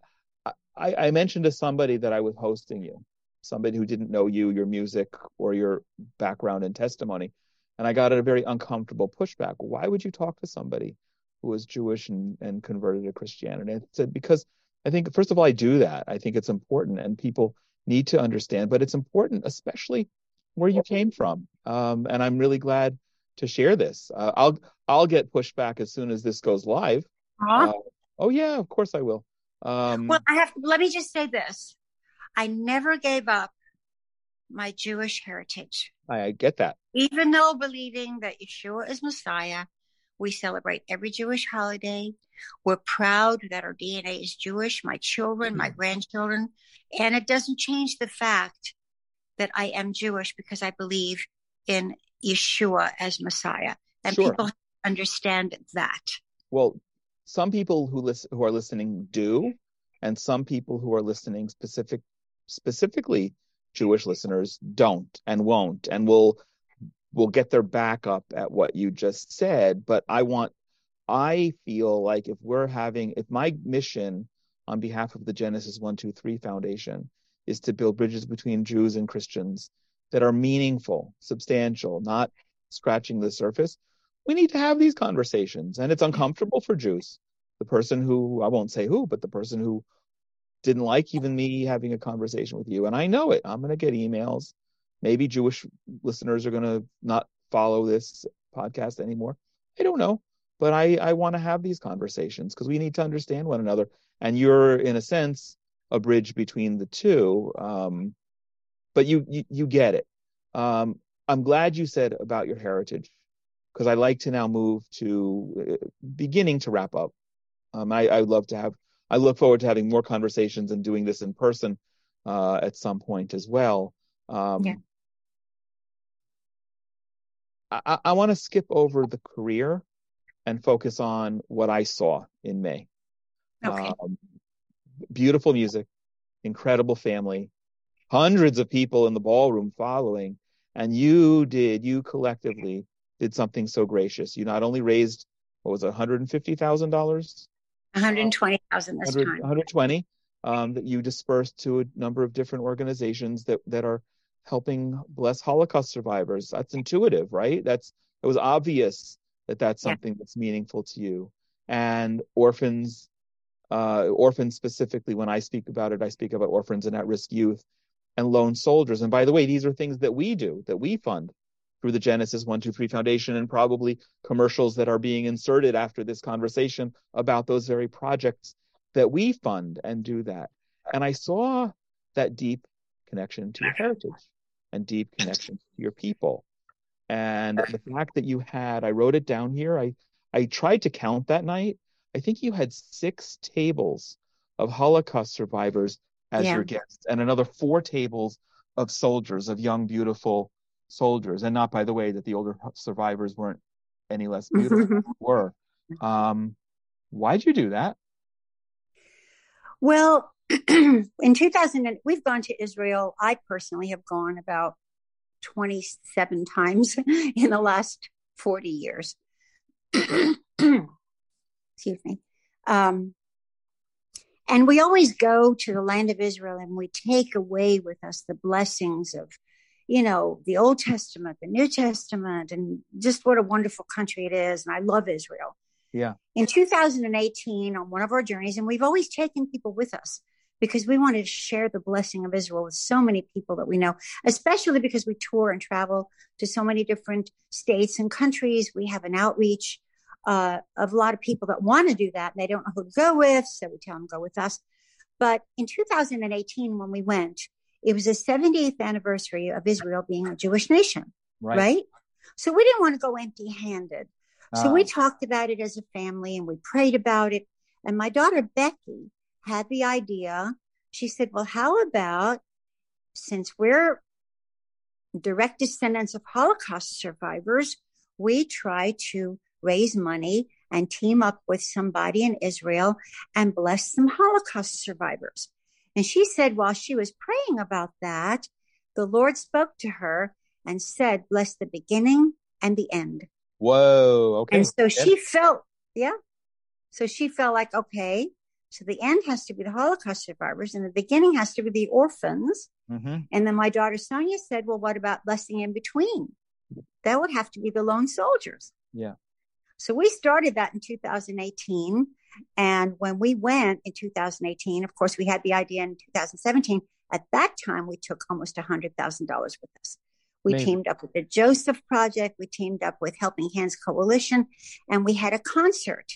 I, I mentioned to somebody that I was hosting you, somebody who didn't know you, your music, or your background and testimony, And I got a very uncomfortable pushback. Why would you talk to somebody who was Jewish and, and converted to Christianity? And I said, because I think, first of all, I do that. I think it's important and people need to understand, but it's important, especially where you came from. Um, and I'm really glad to share this. Uh, I'll I'll get pushback as soon as this goes live. Uh, oh yeah, of course I will. Um, well, I have. Let me just say this: I never gave up my Jewish heritage. I, get that. Even though believing that Yeshua is Messiah, we celebrate every Jewish holiday. We're proud that our DNA is Jewish, my children, mm-hmm. my grandchildren. And it doesn't change the fact that I am Jewish because I believe in Yeshua as Messiah. And sure. people understand that. Well, some people who listen who are listening do, and some people who are listening specific specifically Jewish listeners don't and won't and will will get their back up at what you just said. But I want I feel like if we're having if my mission on behalf of the Genesis 123 Foundation is to build bridges between Jews and Christians that are meaningful, substantial, not scratching the surface, we need to have these conversations. And it's uncomfortable for Jews. The person who, I won't say who, but the person who didn't like even me having a conversation with you. And I know it. I'm going to get emails. Maybe Jewish listeners are going to not follow this podcast anymore. I don't know. But I, I want to have these conversations because we need to understand one another. And you're, in a sense, a bridge between the two. Um, but you, you, you get it. Um, I'm glad you said about your heritage because I like to now move to uh, beginning to wrap up. Um, I, I would love to have, I look forward to having more conversations and doing this in person uh, at some point as well. Um, yeah. I, I want to skip over the career and focus on what I saw in May. Okay. Um, beautiful music, incredible family, hundreds of people in the ballroom following. And you did, you collectively did something so gracious. You not only raised, what was it, $150,000? 120,000 this 100, time. 120 um, that you dispersed to a number of different organizations that, that are helping bless Holocaust survivors. That's intuitive, right? That's, it was obvious that that's something yeah. that's meaningful to you. And orphans, uh, orphans specifically, when I speak about it, I speak about orphans and at risk youth and lone soldiers. And by the way, these are things that we do, that we fund through the Genesis 123 Foundation and probably commercials that are being inserted after this conversation about those very projects that we fund and do that. And I saw that deep connection to your heritage and deep connection to your people. And the fact that you had, I wrote it down here. I, I tried to count that night. I think you had six tables of Holocaust survivors as yeah. your guests and another four tables of soldiers, of young, beautiful soldiers. And not, by the way, that the older survivors weren't any less beautiful were. Um, why'd you do that? Well, in 2000, we've gone to Israel. I personally have gone about 27 times in the last 40 years. Excuse me. Um, and we always go to the land of Israel and we take away with us the blessings of, you know, the Old Testament, the New Testament, and just what a wonderful country it is. And I love Israel. Yeah. In 2018, on one of our journeys, and we've always taken people with us because we wanted to share the blessing of Israel with so many people that we know, especially because we tour and travel to so many different states and countries. We have an outreach uh, of a lot of people that want to do that and they don't know who to go with. So we tell them go with us. But in 2018, when we went, it was the 70th anniversary of Israel being a Jewish nation, right? right? So we didn't want to go empty handed. So we ah. talked about it as a family and we prayed about it. And my daughter, Becky, had the idea. She said, well, how about since we're direct descendants of Holocaust survivors, we try to raise money and team up with somebody in Israel and bless some Holocaust survivors. And she said, while she was praying about that, the Lord spoke to her and said, bless the beginning and the end. Whoa. Okay. And so she felt, yeah. So she felt like, okay, so the end has to be the Holocaust survivors and the beginning has to be the orphans. Mm-hmm. And then my daughter Sonya said, well, what about blessing in between? that would have to be the lone soldiers. Yeah. So we started that in 2018. And when we went in 2018, of course, we had the idea in 2017. At that time, we took almost $100,000 with us. We Amazing. teamed up with the Joseph Project. We teamed up with Helping Hands Coalition. And we had a concert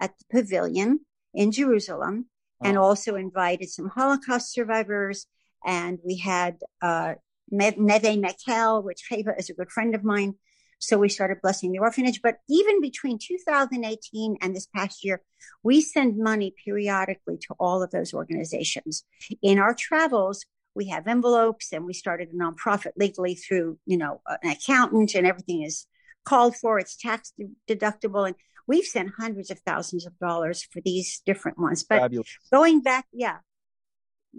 at the pavilion in Jerusalem oh. and also invited some Holocaust survivors. And we had uh, Neve Michael, which Heva is a good friend of mine. So we started blessing the orphanage. But even between 2018 and this past year, we send money periodically to all of those organizations. In our travels, we have envelopes and we started a nonprofit legally through, you know, an accountant and everything is called for. It's tax deductible. And we've sent hundreds of thousands of dollars for these different ones. But Fabulous. going back, yeah,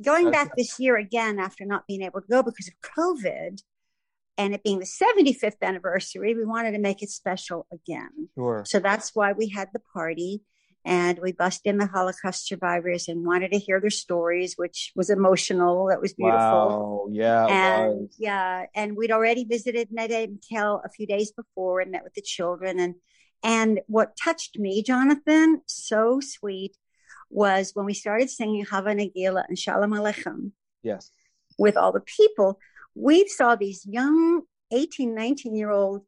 going back this year again after not being able to go because of COVID, and it being the 75th anniversary, we wanted to make it special again. Sure. So that's why we had the party and we bussed in the Holocaust survivors and wanted to hear their stories, which was emotional. That was beautiful. Wow. Yeah. And yeah. And we'd already visited Neve Michael a few days before and met with the children. And, and what touched me, Jonathan, so sweet, was when we started singing Hava Nagila and Shalom Aleichem. Yes. With all the people we saw these young 18, 19 year old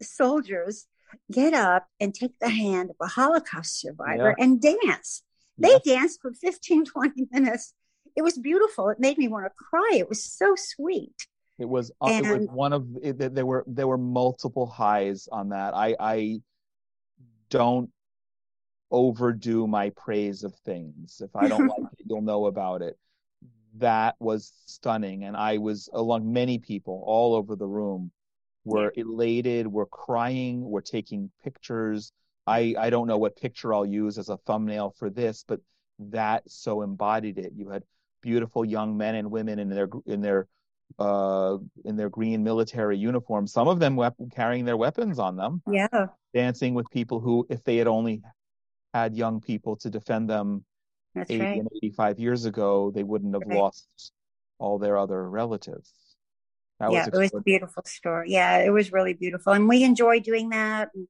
soldiers get up and take the hand of a Holocaust survivor yeah. and dance. They yeah. danced for 15, 20 minutes. It was beautiful. It made me want to cry. It was so sweet. It was, uh, and, it was one of it, there were there were multiple highs on that. I I don't overdo my praise of things. If I don't like it, you'll know about it that was stunning. And I was along many people all over the room were yeah. elated, were crying, were taking pictures. I, I don't know what picture I'll use as a thumbnail for this, but that so embodied it. You had beautiful young men and women in their in their uh, in their green military uniforms. Some of them weapon, carrying their weapons on them. Yeah, dancing with people who, if they had only had young people to defend them that's 80 right. and 85 years ago, they wouldn't have right. lost all their other relatives. That yeah, was it was a beautiful story. Yeah, it was really beautiful. And we enjoy doing that. And,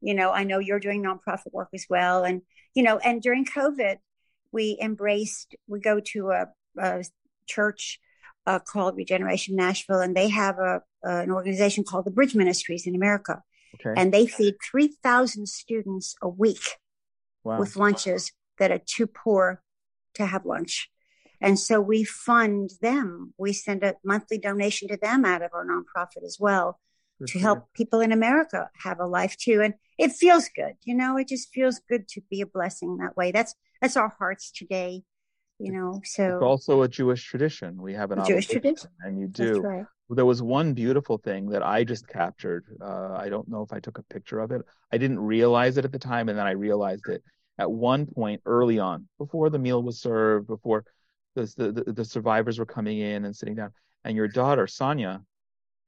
you know, I know you're doing nonprofit work as well. And, you know, and during COVID, we embraced, we go to a, a church uh, called Regeneration Nashville, and they have a, uh, an organization called the Bridge Ministries in America. Okay. And they feed 3,000 students a week wow. with lunches that are too poor to have lunch. And so we fund them. We send a monthly donation to them out of our nonprofit as well For to sure. help people in America have a life too. And it feels good. You know, it just feels good to be a blessing that way. That's, that's our hearts today, you know, so. It's also a Jewish tradition. We have an Jewish tradition. And you do. Right. There was one beautiful thing that I just captured. Uh, I don't know if I took a picture of it. I didn't realize it at the time, and then I realized it at one point early on, before the meal was served, before the, the, the survivors were coming in and sitting down, and your daughter, Sonya,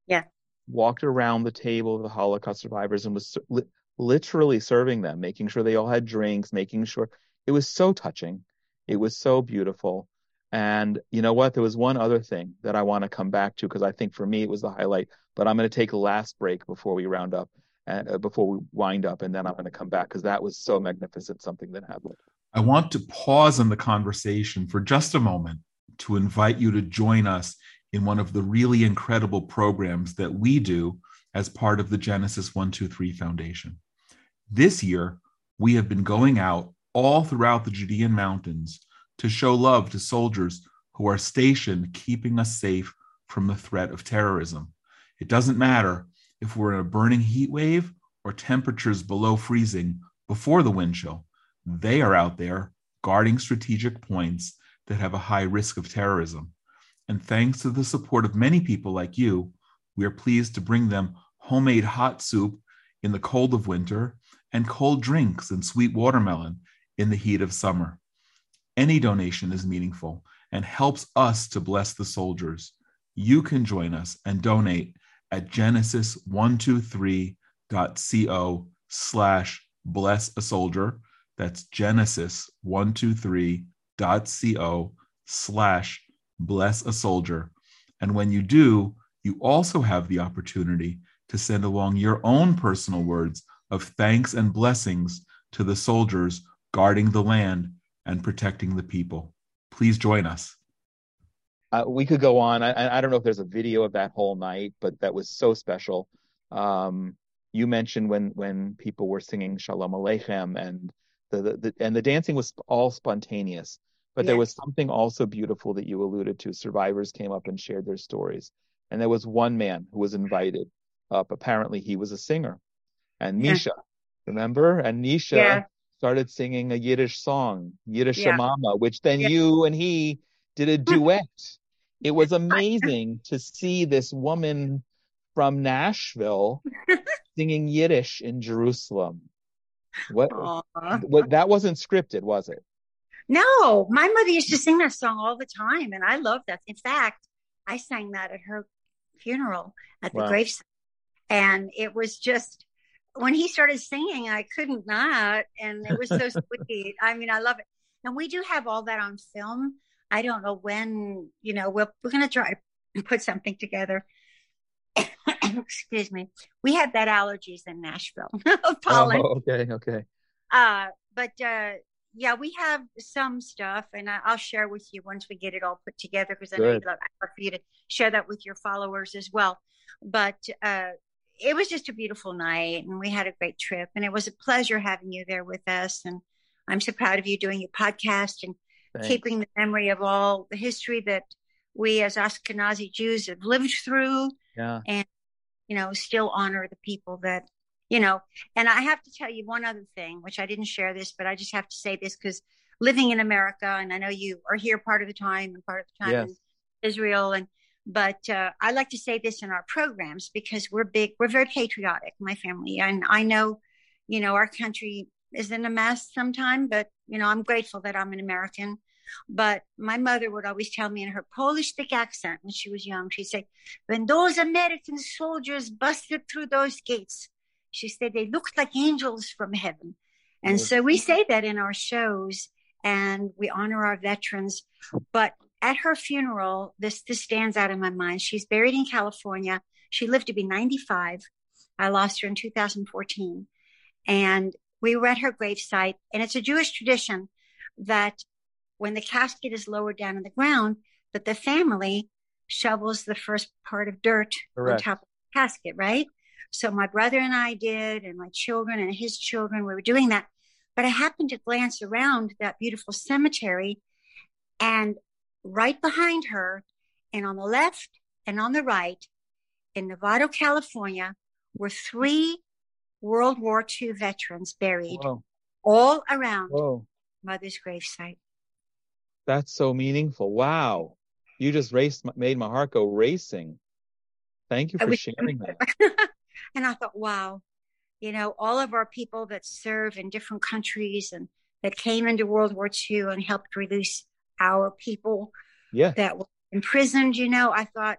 yeah, walked around the table of the Holocaust survivors and was li- literally serving them, making sure they all had drinks, making sure it was so touching. It was so beautiful. And you know what? There was one other thing that I want to come back to because I think for me it was the highlight. But I'm going to take a last break before we round up uh, before we wind up, and then I'm going to come back because that was so magnificent something that happened. I want to pause in the conversation for just a moment to invite you to join us in one of the really incredible programs that we do as part of the Genesis 123 Foundation. This year, we have been going out all throughout the Judean mountains to show love to soldiers who are stationed keeping us safe from the threat of terrorism. It doesn't matter if we're in a burning heat wave or temperatures below freezing before the wind chill. They are out there guarding strategic points that have a high risk of terrorism. And thanks to the support of many people like you, we are pleased to bring them homemade hot soup in the cold of winter and cold drinks and sweet watermelon in the heat of summer. Any donation is meaningful and helps us to bless the soldiers. You can join us and donate at genesis123.co slash bless a soldier. That's genesis123.co slash bless a soldier. And when you do, you also have the opportunity to send along your own personal words of thanks and blessings to the soldiers guarding the land and protecting the people. Please join us. Uh, we could go on. I, I, don't know if there's a video of that whole night, but that was so special. Um, you mentioned when when people were singing Shalom Aleichem and the, the, the and the dancing was all spontaneous, but yes. there was something also beautiful that you alluded to. Survivors came up and shared their stories, and there was one man who was invited up. Apparently, he was a singer, and Misha, yeah. remember? And Nisha yeah. started singing a Yiddish song, Yiddish yeah. Mama, which then you and he did a duet. It was amazing to see this woman from Nashville singing Yiddish in Jerusalem. What, what that wasn't scripted, was it? No, my mother used to sing that song all the time, and I love that. In fact, I sang that at her funeral at the wow. gravesite, and it was just when he started singing, I couldn't not, and it was so sweet. I mean, I love it, and we do have all that on film. I don't know when, you know, we're we're gonna try to put something together. Excuse me. We had that allergies in Nashville, of pollen. Oh, okay, okay. Uh, but uh, yeah, we have some stuff, and I, will share with you once we get it all put together because I know I'd love for you to share that with your followers as well. But uh, it was just a beautiful night, and we had a great trip, and it was a pleasure having you there with us. And I'm so proud of you doing your podcast and Thanks. keeping the memory of all the history that we as Ashkenazi Jews have lived through, yeah. and you know, still honor the people that you know, and I have to tell you one other thing, which I didn't share this, but I just have to say this because living in America, and I know you are here part of the time and part of the time yes. in Israel, and but uh, I like to say this in our programs because we're big, we're very patriotic, my family, and I know, you know, our country is in a mess sometime, but you know, I'm grateful that I'm an American. But my mother would always tell me in her Polish thick accent when she was young, she'd say, when those American soldiers busted through those gates, she said they looked like angels from heaven. And so we say that in our shows and we honor our veterans. But at her funeral, this, this stands out in my mind. She's buried in California. She lived to be 95. I lost her in 2014. And we were at her gravesite. And it's a Jewish tradition that when the casket is lowered down in the ground, that the family shovels the first part of dirt Correct. on top of the casket, right? So my brother and I did, and my children and his children, we were doing that. But I happened to glance around that beautiful cemetery, and right behind her, and on the left and on the right, in Novato, California, were three World War II veterans buried Whoa. all around Whoa. Mother's gravesite. That's so meaningful. Wow. You just raced, made my heart go racing. Thank you for sharing that. And I thought, wow, you know, all of our people that serve in different countries and that came into World War II and helped release our people yeah. that were imprisoned, you know, I thought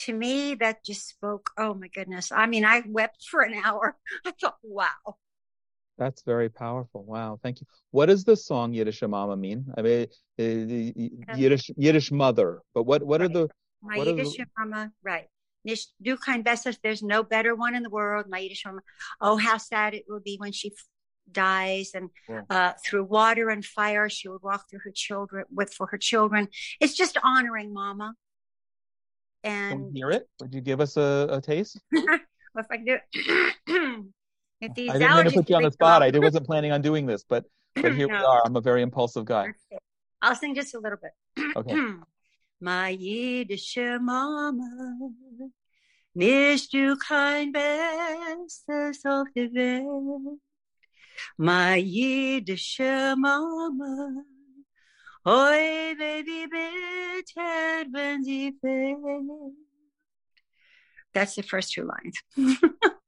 to me that just spoke, oh my goodness. I mean, I wept for an hour. I thought, wow. That's very powerful. Wow, thank you. What does the song Yiddish Mama mean? I mean, uh, Yiddish Yiddish mother. But what what right. are the my Yiddish the... Mama? Right do kind bestest. There's no better one in the world. My Yiddish woman. Oh, how sad it will be when she dies and yeah. uh, through water and fire she would walk through her children with for her children it's just honoring mama and Can hear it would you give us a, a taste if i do i didn't mean to put you on the spot i wasn't planning on doing this but but here no. we are i'm a very impulsive guy i'll sing just a little bit okay my Yiddish Mama, nicht du kein Bestes auf der Welt. My Yiddish Mama, oi baby bitter wenn sie. That's the first two lines.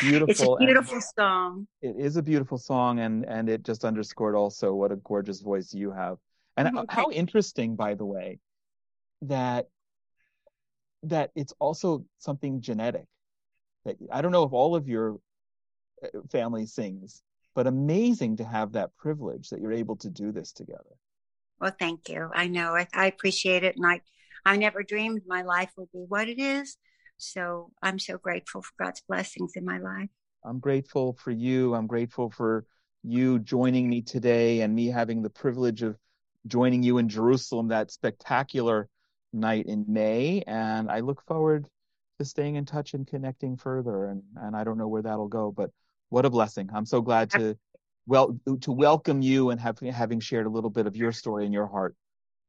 beautiful. It's a beautiful song. It is a beautiful song, and and it just underscored also what a gorgeous voice you have. And mm-hmm. how interesting, by the way, that that it's also something genetic. That I don't know if all of your uh, family sings, but amazing to have that privilege that you're able to do this together. Well, thank you. I know I, I appreciate it, and I I never dreamed my life would be what it is, So I'm so grateful for God's blessings in my life. I'm grateful for you. I'm grateful for you joining me today and me having the privilege of joining you in Jerusalem that spectacular night in May. And I look forward to staying in touch and connecting further. And, and I don't know where that'll go, but what a blessing. I'm so glad to well to welcome you and have, having shared a little bit of your story and your heart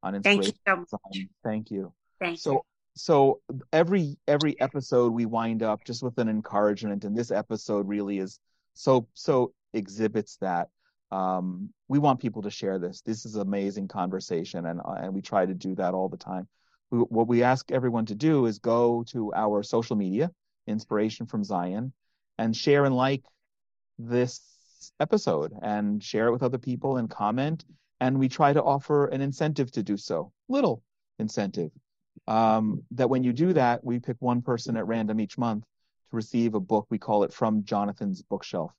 on inspiration. Thank you so much. Thank you. Thank so, you. So every every episode we wind up just with an encouragement, and this episode really is so so exhibits that. Um, we want people to share this. This is amazing conversation, and and we try to do that all the time. We, what we ask everyone to do is go to our social media, Inspiration from Zion, and share and like this episode and share it with other people and comment. And we try to offer an incentive to do so, little incentive. Um, that when you do that, we pick one person at random each month to receive a book. We call it From Jonathan's Bookshelf.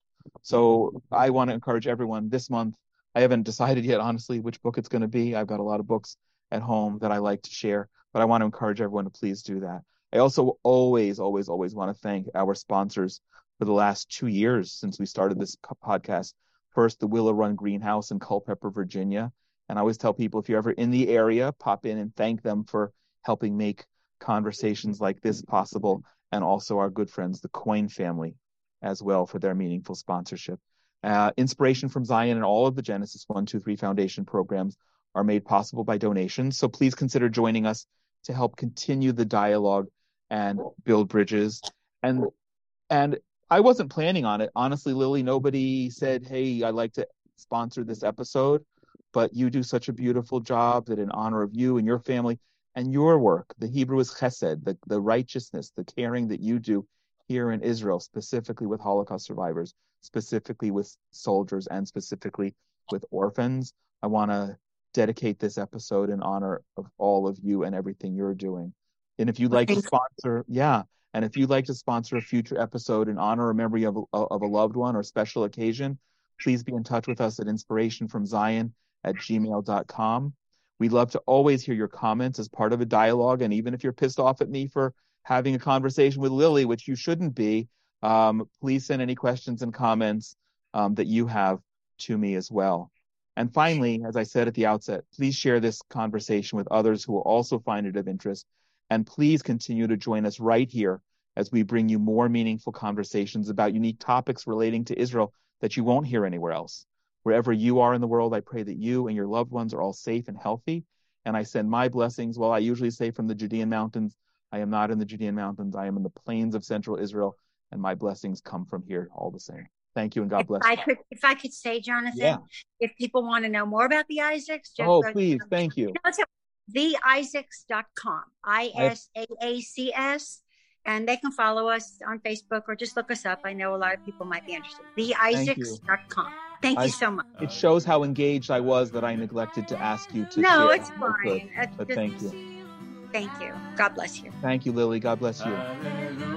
So I want to encourage everyone this month. I haven't decided yet, honestly, which book it's going to be. I've got a lot of books at home that I like to share, but I want to encourage everyone to please do that. I also always, always, always want to thank our sponsors for the last two years since we started this podcast. First, the Willow Run Greenhouse in Culpeper, Virginia. And I always tell people if you're ever in the area, pop in and thank them for helping make conversations like this possible. And also our good friends, the Coin family, as well, for their meaningful sponsorship. Uh, inspiration from Zion and all of the Genesis 123 Foundation programs are made possible by donations. So please consider joining us to help continue the dialogue and build bridges. And and I wasn't planning on it. Honestly, Lily, nobody said, Hey, I'd like to sponsor this episode, but you do such a beautiful job that in honor of you and your family and your work, the Hebrew is chesed, the, the righteousness, the caring that you do here in Israel, specifically with Holocaust survivors, specifically with soldiers, and specifically with orphans. I want to dedicate this episode in honor of all of you and everything you're doing. And if you'd like to sponsor, yeah, and if you'd like to sponsor a future episode in honor or memory of, of a loved one or special occasion, please be in touch with us at inspirationfromzion at gmail.com. We'd love to always hear your comments as part of a dialogue. And even if you're pissed off at me for having a conversation with Lily, which you shouldn't be, um, please send any questions and comments um, that you have to me as well. And finally, as I said at the outset, please share this conversation with others who will also find it of interest and please continue to join us right here as we bring you more meaningful conversations about unique topics relating to Israel that you won't hear anywhere else. Wherever you are in the world, I pray that you and your loved ones are all safe and healthy. And I send my blessings. Well, I usually say from the Judean mountains. I am not in the Judean mountains. I am in the plains of central Israel, and my blessings come from here all the same. Thank you and God if bless. I you. could, if I could say, Jonathan, yeah. if people want to know more about the Isaacs, oh please, thank you theisaacs.com, I S A A C S and they can follow us on Facebook or just look us up. I know a lot of people might be interested. TheIsaacs.com. Thank you so much. It shows how engaged I was that I neglected to ask you to. No, share. it's fine. But, but just, thank you. Thank you. God bless you. Thank you, Lily. God bless you. Hallelujah.